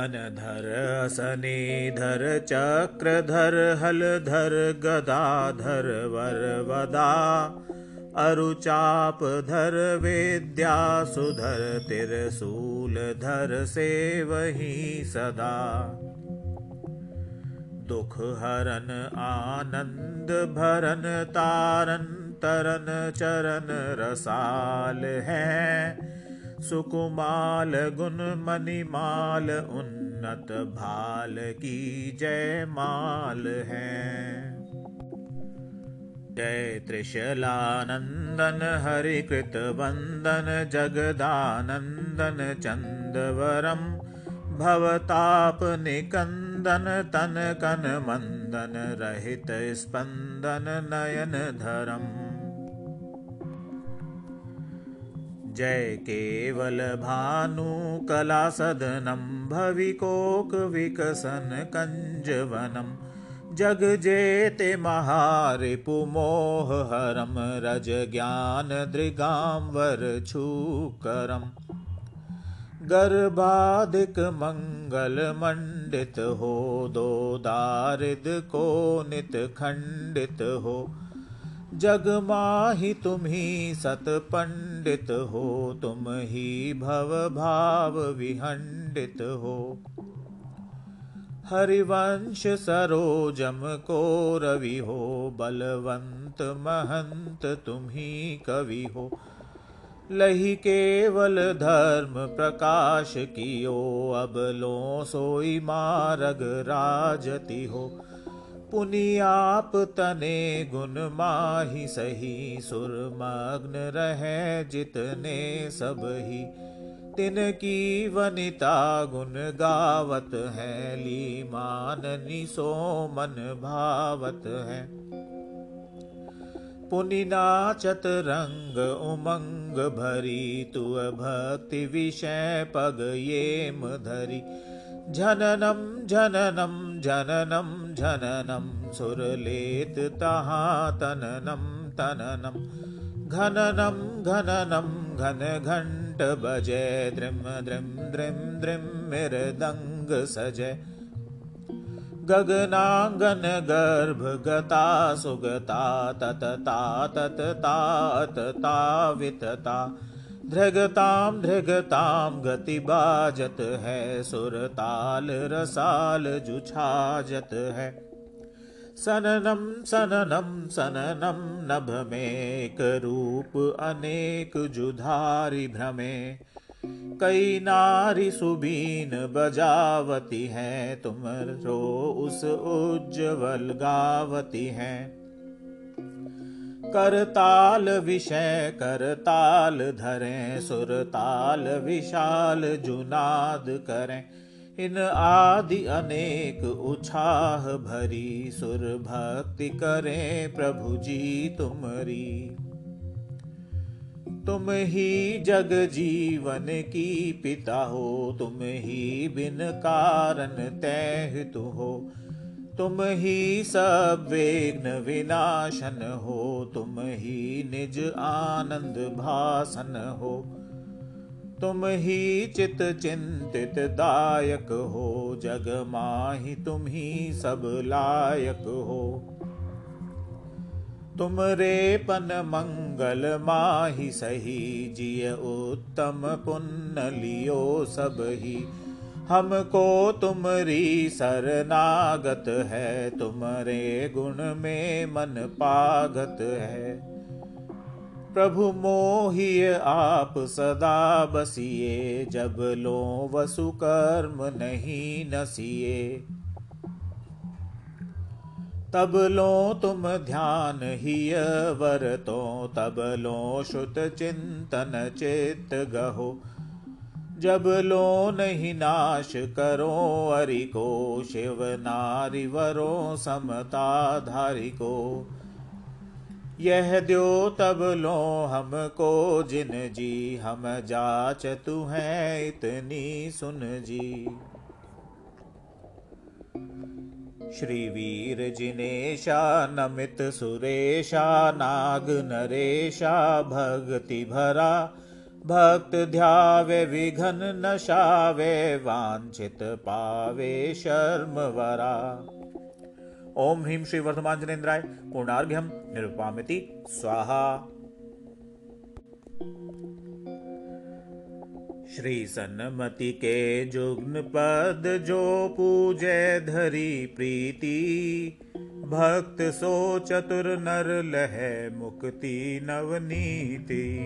गणधर सनीधर चक्रधर हलधर गदाधर वरवदा अरुचापधर विद्या सुधर तिरसूलधर से वही सदा। दुख हरन आनंद भरन तारन तरन चरण रसाल है सुकुमाल गुण मणिमाल उन्नत भाल की जय माल है। जय त्रिशलानन्दन हरिकृतवन्दन जगदानन्दन चन्दवरं भवतापनिकन्दन तनकनमन्दन तन कन मन्दनरहितस्पन्दन जय केवलभानुकलासदनं भविकोकविकसन कञ्जवनं। जगजेते महारिपुमोहरं रजज्ञानदृगाम्बरछूकरम् गर्भाधिकमङ्गलमण्डित हो दोदारिद कोणित खण्डित हो। जग माही तुम ही सत पंडित हो, तुम ही भव भाव विहंडित हो। हरिवंश सरोजम को रवि हो, बलवंत महंत तुम ही कवि हो। लही केवल धर्म प्रकाश कियो, अब लो सोई मारग राजती हो। पुनियाप तने गुण माही सही, सुरमग्न रहे जितने सब ही। तिन की वनिता गुण गावत है ली माननी सो मन भावत है। पुनि नाचत रंग उमंग भरी तु भक्ति विषय पग येम धरी। जननं जननं जननं जननं सुरलेततः तननं तननं। घननं घननं घनघण्टभजे दृं दृं दृं दृं मृदङ्गसज गगनाङ्गनगर्भगता सुगता ततता तत तात ता वितता। धृगताम धृगताम गति बाजत है, सुरताल रसाल जुछाजत है। सननम सननम सननम नभ में रूप अनेक जुधारी भ्रमे। कई नारी सुबीन बजावती हैं, तुम रो उस उज्जवल गावती हैं। करताल विषय करताल धरें सुरताल विशाल जुनाद करें। इन आदि अनेक उछाह भरी सुर भक्ति करें प्रभु जी तुमरी तुम ही जग जीवन की पिता हो, तुम ही बिन कारण तय तु हो। तुम ही सब विघ्न विनाशन हो तुम ही निज आनंद भासन हो। तुम ही चित चिंतित दायक हो जग माही तुम ही सब लायक हो। तुम रेपन मंगल माही सही जिय उत्तम पुण्य लियो सब ही हमको तुमरी शरनागत है, तुमरे गुण में मन पागत है। प्रभु मोहिय आप सदा बसिए, जब लो वसु कर्म नहीं नसिए। तब लो तुम ध्यान ही वर तो तब लो श्रुत चिंतन चित्त गहो। जब लो नहीं नाश करो अरि को, शिव नारी वरो समता धारी को। यह दो तब लो हमको, जिन जी हम जाच तू है इतनी सुन जी। श्री वीर जिनेशा, नमित सुरेशा, नाग नरेशा भक्ति भरा भक्त ध्यावे, विघन नशावे वांछित पावे, शर्म वरा। ओम ह्रीं श्री वर्धमान जनेन्द्राय पूर्णार्घ्यम निरुपामिति, स्वाहा। श्री सन्मति के जुग्न पद जो पूजे धरी प्रीति, भक्त सो चतुर नर लह मुक्ति नवनीति।